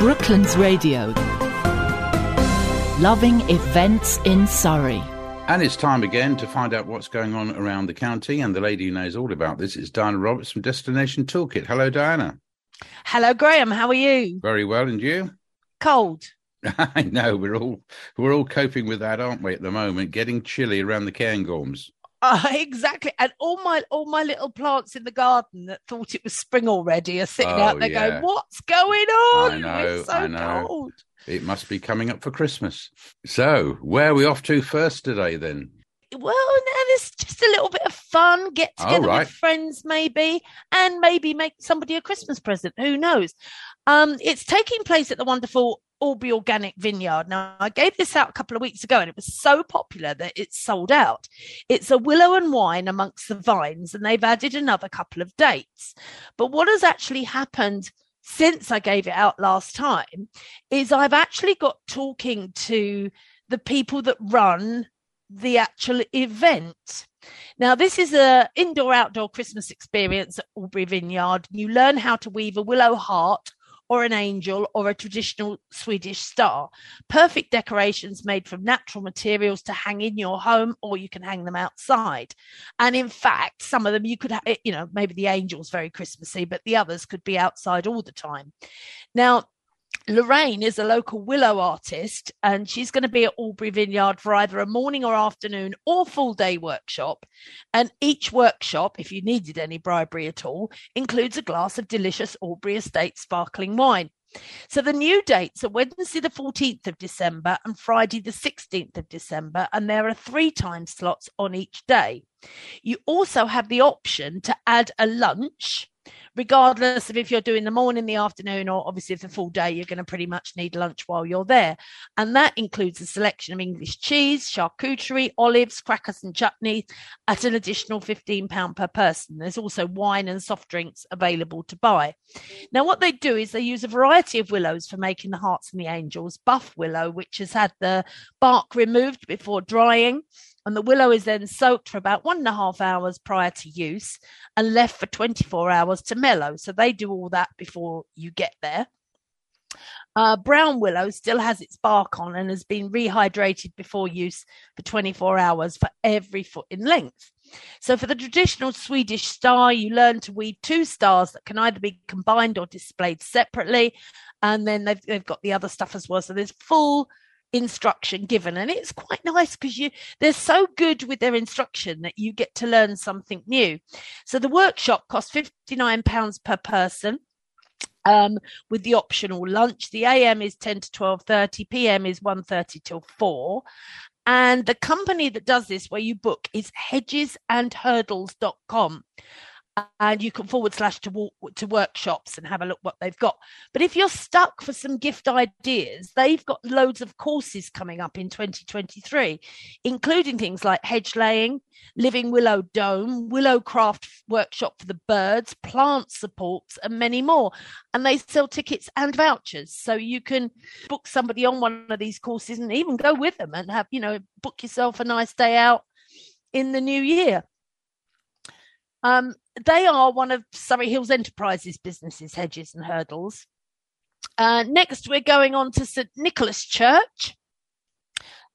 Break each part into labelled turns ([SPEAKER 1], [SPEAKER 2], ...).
[SPEAKER 1] Brooklands Radio. Loving events in Surrey.
[SPEAKER 2] And it's time again to find out what's going on around the county. And the lady who knows all about this is Diana Roberts from Destination Toolkit. Hello, Diana.
[SPEAKER 3] Hello, Graham. How are you?
[SPEAKER 2] Very well, and you?
[SPEAKER 3] Cold.
[SPEAKER 2] I know we're all we're all coping with that, aren't we? At the moment, getting chilly around the Cairngorms.
[SPEAKER 3] Uh, exactly, and all my all my little plants in the garden that thought it was spring already are sitting
[SPEAKER 2] Oh,
[SPEAKER 3] out there
[SPEAKER 2] yeah.
[SPEAKER 3] going, "What's going on?
[SPEAKER 2] I know,
[SPEAKER 3] it's so
[SPEAKER 2] I know.
[SPEAKER 3] cold."
[SPEAKER 2] It must be coming up for Christmas. So, where are we off to first today then?
[SPEAKER 3] Well, now there's just a little bit of fun. Get
[SPEAKER 2] Oh,
[SPEAKER 3] together
[SPEAKER 2] right.
[SPEAKER 3] with friends, maybe, and maybe make somebody a Christmas present. Who knows? Um, it's taking place at the wonderful Albury Organic Vineyard. Now, I gave this out a couple of weeks ago, and it was so popular that it's sold out. It's a willow and wine amongst the vines, and they've added another couple of dates. But what has actually happened since I gave it out last time is I've actually got talking to the people that run the actual event. Now, this is a indoor outdoor Christmas experience at Albury Vineyard. You learn how to weave a willow heart or an angel or a traditional Swedish star. Perfect decorations made from natural materials to hang in your home or you can hang them outside. And in fact, some of them you could, you know, maybe the angel's very Christmassy, but the others could be outside all the time. Now, Lorraine is a local willow artist, and she's going to be at Albury Vineyard for either a morning or afternoon or full day workshop. And each workshop, if you needed any bribery at all, includes a glass of delicious Albury Estate sparkling wine. So the new dates are Wednesday, the 14th of December and Friday, the 16th of December, and there are three time slots on each day. You also have the option to add a lunch regardless of if you're doing the morning, the afternoon, or obviously the full day, you're going to pretty much need lunch while you're there. And that includes a selection of English cheese, charcuterie, olives, crackers, and chutney at an additional £15 per person. There's also wine and soft drinks available to buy. Now, what they do is they use a variety of willows for making the hearts and the angels. Buff willow, which has had the bark removed before drying. And the willow is then soaked for about one and a half hours prior to use and left for 24 hours to mellow. So they do all that before you get there. Uh, brown willow still has its bark on and has been rehydrated before use for 24 hours for every foot in length. So, for the traditional Swedish star, you learn to weave two stars that can either be combined or displayed separately. And then they've, they've got the other stuff as well. So, there's full instruction given. And it's quite nice because you they're so good with their instruction that you get to learn something new. So the workshop costs 59 pounds per person um, with the optional lunch. The am is 10 to 12.30 pm is 1.30 till 4 and the company that does this where you book is hedges and hedgesandhurdles.com and you can forward slash to walk to workshops and have a look what they've got. But if you're stuck for some gift ideas, they've got loads of courses coming up in 2023, including things like hedge laying, living willow dome, willow craft workshop for the birds, plant supports, and many more. And they sell tickets and vouchers, so you can book somebody on one of these courses and even go with them and have you know book yourself a nice day out in the new year. Um, they are one of Surrey Hills Enterprises businesses, Hedges and Hurdles. Uh, next, we're going on to St Nicholas Church.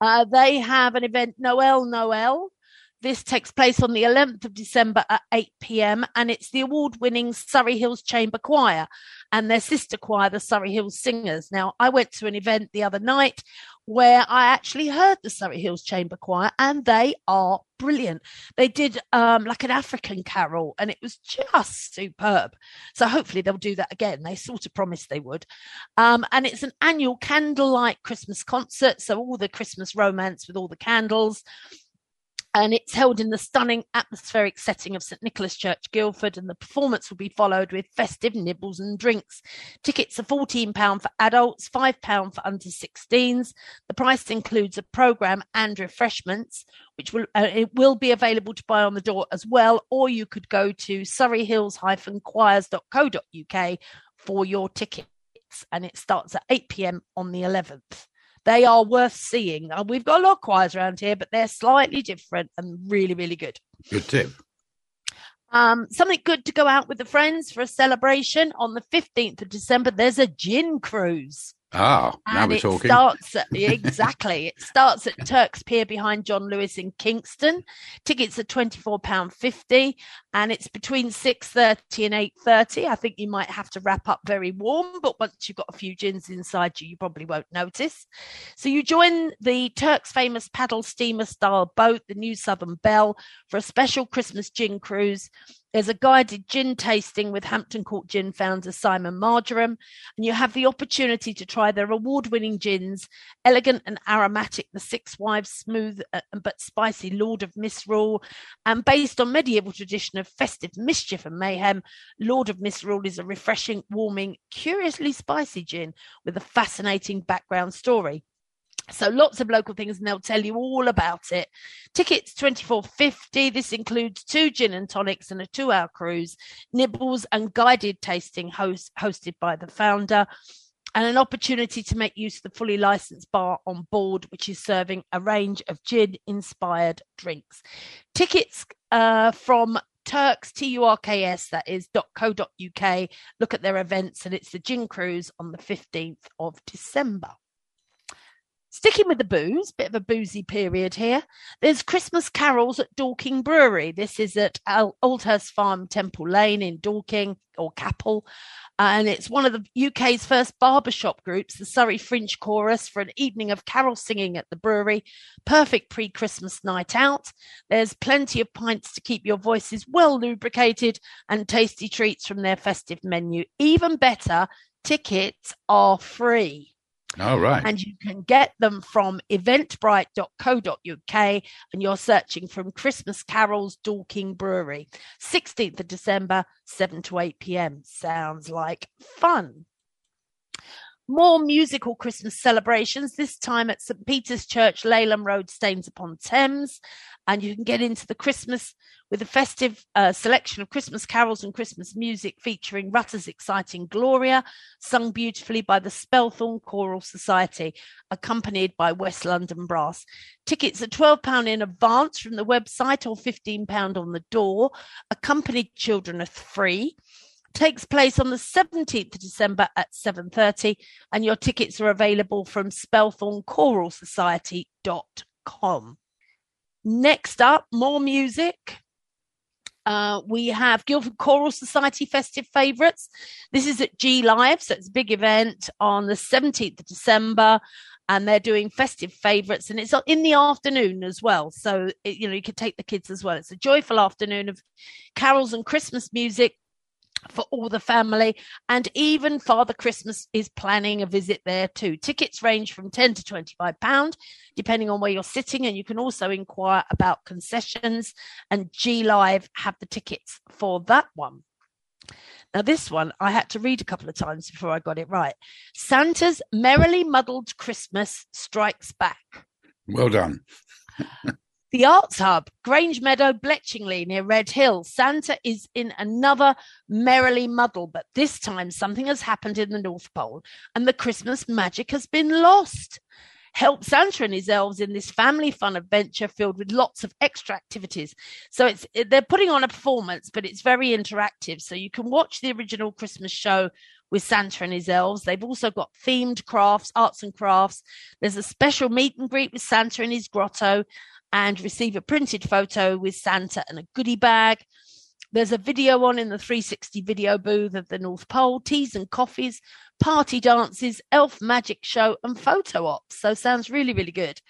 [SPEAKER 3] Uh, they have an event, Noel Noel. This takes place on the 11th of December at 8 pm, and it's the award winning Surrey Hills Chamber Choir and their sister choir, the Surrey Hills Singers. Now, I went to an event the other night where I actually heard the Surrey Hills Chamber Choir, and they are brilliant. They did um, like an African carol, and it was just superb. So hopefully they'll do that again. They sort of promised they would. Um, and it's an annual candlelight Christmas concert, so all the Christmas romance with all the candles and it's held in the stunning atmospheric setting of St Nicholas Church, Guildford, and the performance will be followed with festive nibbles and drinks. Tickets are £14 for adults, £5 for under 16s. The price includes a programme and refreshments, which will uh, it will be available to buy on the door as well, or you could go to surreyhills-choirs.co.uk for your tickets, and it starts at 8 pm on the 11th they are worth seeing. Uh, We've got a lot of choirs around here, but they're slightly different and really, really good.
[SPEAKER 2] Good tip.
[SPEAKER 3] Um, something good to go out with the friends for a celebration on the 15th of December. There's a gin cruise.
[SPEAKER 2] Ah, now we're
[SPEAKER 3] it
[SPEAKER 2] talking.
[SPEAKER 3] starts at, exactly. It starts at Turk's Pier behind John Lewis in Kingston. Tickets are twenty four pound fifty, and it's between six thirty and eight thirty. I think you might have to wrap up very warm, but once you've got a few gins inside you, you probably won't notice. So you join the Turk's famous paddle steamer style boat, the New Southern Belle, for a special Christmas gin cruise. There's a guided gin tasting with Hampton Court Gin founder Simon Marjoram, and you have the opportunity to try their award winning gins, elegant and aromatic, the Six Wives smooth uh, but spicy Lord of Misrule, and based on medieval tradition of festive mischief and mayhem, Lord of Misrule is a refreshing, warming, curiously spicy gin with a fascinating background story. So lots of local things, and they'll tell you all about it. Tickets twenty four fifty. This includes two gin and tonics and a two hour cruise, nibbles and guided tasting host, hosted by the founder, and an opportunity to make use of the fully licensed bar on board, which is serving a range of gin inspired drinks. Tickets uh, from Turks, T U R K S, that is .co.uk. Look at their events, and it's the gin cruise on the 15th of December. Sticking with the booze, bit of a boozy period here. There's Christmas carols at Dorking Brewery. This is at Oldhurst Farm, Temple Lane in Dorking or Capel. And it's one of the UK's first barbershop groups, the Surrey Fringe Chorus, for an evening of carol singing at the brewery. Perfect pre Christmas night out. There's plenty of pints to keep your voices well lubricated and tasty treats from their festive menu. Even better, tickets are free.
[SPEAKER 2] All right.
[SPEAKER 3] And you can get them from eventbrite.co.uk and you're searching from Christmas Carols Dorking Brewery. 16th of December, 7 to 8 p.m. Sounds like fun. More musical Christmas celebrations, this time at St. Peter's Church, Laleham Road, Staines upon Thames. And you can get into the Christmas with a festive uh, selection of Christmas carols and Christmas music featuring Rutter's exciting Gloria, sung beautifully by the Spelthorne Choral Society, accompanied by West London Brass. Tickets are £12 in advance from the website or £15 on the door. Accompanied children are free takes place on the 17th of December at 7.30 and your tickets are available from spelthornechoralsociety.com. Next up, more music. Uh, we have Guildford Choral Society festive favourites. This is at G Live, so it's a big event on the 17th of December, and they're doing festive favourites, and it's in the afternoon as well. So it, you know you could take the kids as well. It's a joyful afternoon of carols and Christmas music for all the family. And even Father Christmas is planning a visit there too. Tickets range from 10 to 25 pound, depending on where you're sitting. And you can also inquire about concessions and G Live have the tickets for that one. Now, this one I had to read a couple of times before I got it right. Santa's Merrily Muddled Christmas Strikes Back.
[SPEAKER 2] Well done.
[SPEAKER 3] The Arts Hub, Grange Meadow, Bletchingley near Redhill. Santa is in another merrily muddle, but this time something has happened in the North Pole and the Christmas magic has been lost. Help Santa and his elves in this family fun adventure filled with lots of extra activities. So it's they're putting on a performance, but it's very interactive. So you can watch the original Christmas show with Santa and his elves. They've also got themed crafts, arts and crafts. There's a special meet and greet with Santa in his grotto and receive a printed photo with Santa and a goodie bag. There's a video on in the 360 video booth of the North Pole, teas and coffees, party dances, elf magic show, and photo ops. So sounds really, really good.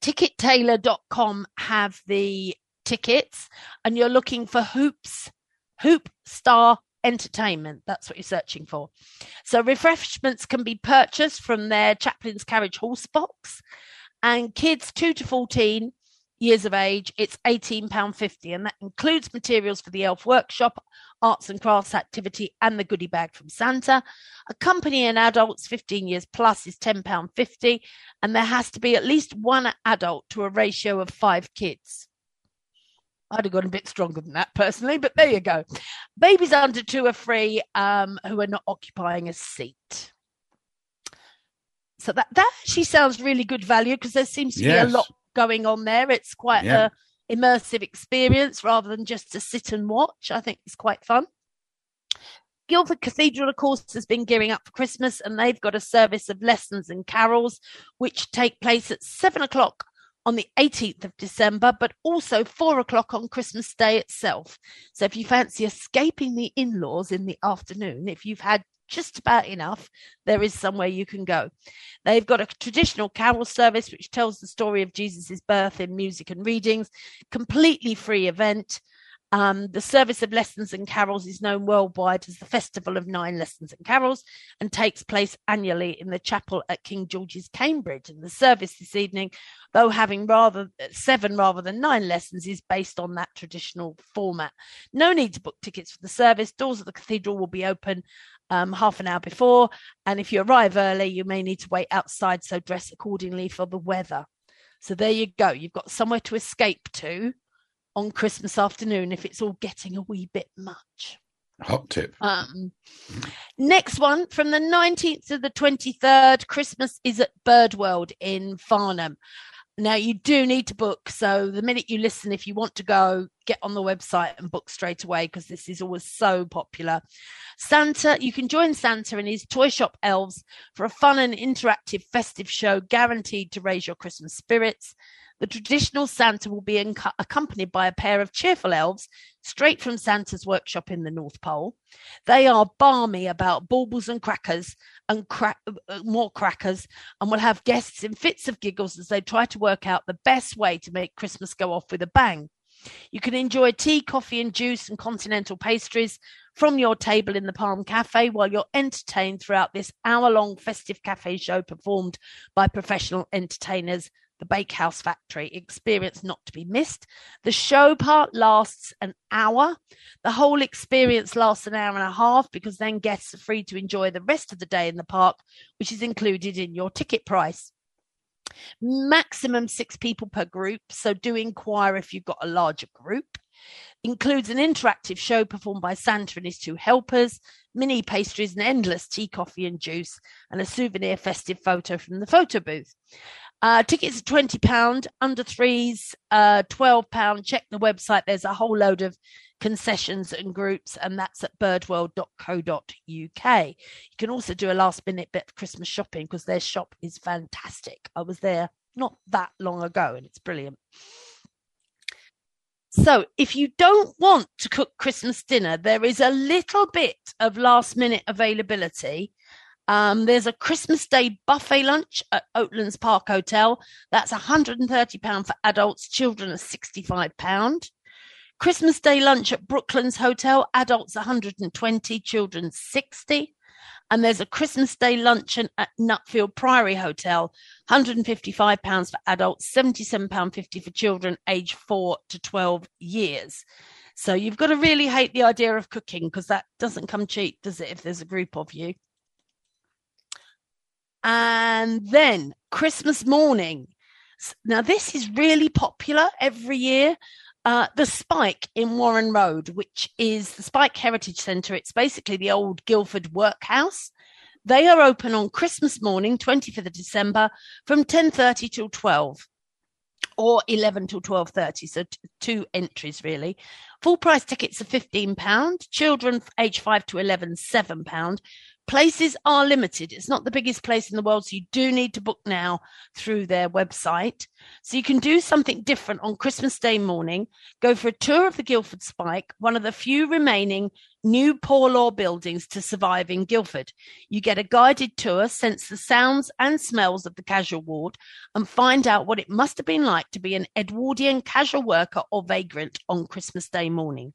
[SPEAKER 3] Tickettailor.com have the tickets, and you're looking for hoops, hoop star entertainment. That's what you're searching for. So refreshments can be purchased from their Chaplain's Carriage horse box and kids 2 to 14 years of age it's £18.50 and that includes materials for the elf workshop arts and crafts activity and the goodie bag from santa accompanying adults 15 years plus is £10.50 and there has to be at least one adult to a ratio of five kids I'd have gone a bit stronger than that personally, but there you go. Babies under two are free um, who are not occupying a seat. So that that actually sounds really good value because there seems to
[SPEAKER 2] Yes.
[SPEAKER 3] be a lot going on there. It's quite
[SPEAKER 2] Yeah.
[SPEAKER 3] a immersive experience rather than just to sit and watch. I think it's quite fun. Guildford Cathedral, of course, has been gearing up for Christmas and they've got a service of lessons and carols which take place at seven o'clock on the 18th of December, but also four o'clock on Christmas Day itself. So if you fancy escaping the in laws in the afternoon, if you've had just about enough, there is somewhere you can go. They've got a traditional carol service which tells the story of Jesus' birth in music and readings, completely free event. Um, the service of lessons and carols is known worldwide as the Festival of Nine Lessons and Carols and takes place annually in the chapel at King George's, Cambridge. And the service this evening, though having rather seven rather than nine lessons, is based on that traditional format. No need to book tickets for the service. Doors of the cathedral will be open um, half an hour before. And if you arrive early, you may need to wait outside, so dress accordingly for the weather. So there you go. You've got somewhere to escape to on Christmas afternoon if it's all getting a wee bit much.
[SPEAKER 2] Hot tip.
[SPEAKER 3] Um, next one from the 19th to the 23rd, Christmas is at Birdworld in Farnham. Now you do need to book. So the minute you listen, if you want to go, get on the website and book straight away because this is always so popular. Santa, you can join Santa and his toy shop elves for a fun and interactive festive show guaranteed to raise your Christmas spirits. The traditional Santa will be accompanied by a pair of cheerful elves straight from Santa's workshop in the North Pole. They are balmy about baubles and crackers and cra- uh, more crackers and will have guests in fits of giggles as they try to work out the best way to make Christmas go off with a bang. You can enjoy tea, coffee, and juice and continental pastries from your table in the Palm Cafe while you're entertained throughout this hour long festive cafe show performed by professional entertainers the Bakehouse Factory experience not to be missed. The show part lasts an hour. The whole experience lasts an hour and a half because then guests are free to enjoy the rest of the day in the park, which is included in your ticket price. Maximum six people per group, so do inquire if you've got a larger group. Includes an interactive show performed by Santa and his two helpers, mini pastries, and endless tea, coffee, and juice, and a souvenir festive photo from the photo booth. Uh, tickets are £20, under threes, uh, £12. Check the website. There's a whole load of concessions and groups, and that's at birdworld.co.uk. You can also do a last minute bit of Christmas shopping because their shop is fantastic. I was there not that long ago and it's brilliant. So, if you don't want to cook Christmas dinner, there is a little bit of last minute availability um, there's a Christmas Day buffet lunch at Oatlands Park Hotel. That's £130 for adults, children are £65. Christmas Day lunch at Brooklands Hotel, adults 120, children 60. And there's a Christmas Day luncheon at Nutfield Priory Hotel, £155 for adults, £77.50 for children aged 4 to 12 years. So you've got to really hate the idea of cooking because that doesn't come cheap, does it, if there's a group of you? And then Christmas morning. Now, this is really popular every year. Uh, the Spike in Warren Road, which is the Spike Heritage Centre. It's basically the old Guildford Workhouse. They are open on Christmas morning, 25th of December, from 10.30 till 12 or 11 till 12.30 so t- two entries really full price tickets are 15 pound children age 5 to 11 7 pound places are limited. It's not the biggest place in the world, so you do need to book now through their website. So you can do something different on Christmas Day morning. Go for a tour of the Guildford Spike, one of the few remaining new poor law buildings to survive in Guildford. You get a guided tour, sense the sounds and smells of the casual ward, and find out what it must have been like to be an Edwardian casual worker or vagrant on Christmas Day morning.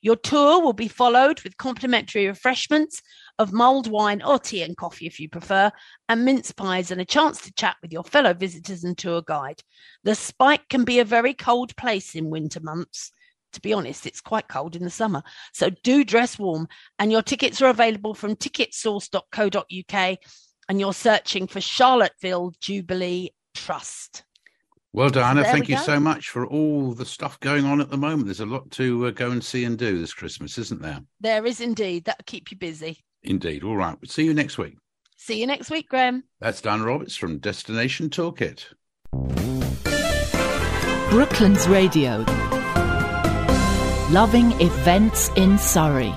[SPEAKER 3] Your tour will be followed with complimentary refreshments of mulled wine or tea and coffee if you prefer, and mince pies and a chance to chat with your fellow visitors and tour guide. The Spike can be a very cold place in winter months. To be honest, it's quite cold in the summer. So do dress warm, and your tickets are available from ticketsource.co.uk, and you're searching for Charlotteville Jubilee Trust.
[SPEAKER 2] Well, Diana, thank you go. so much for all the stuff going on at the moment. There's a lot to uh, go and see and do this Christmas, isn't there?
[SPEAKER 3] There is indeed. That'll keep you busy.
[SPEAKER 2] Indeed. All right. See you next week.
[SPEAKER 3] See you next week, Graham.
[SPEAKER 2] That's Diana Roberts from Destination Toolkit.
[SPEAKER 1] Brooklands Radio. Loving events in Surrey.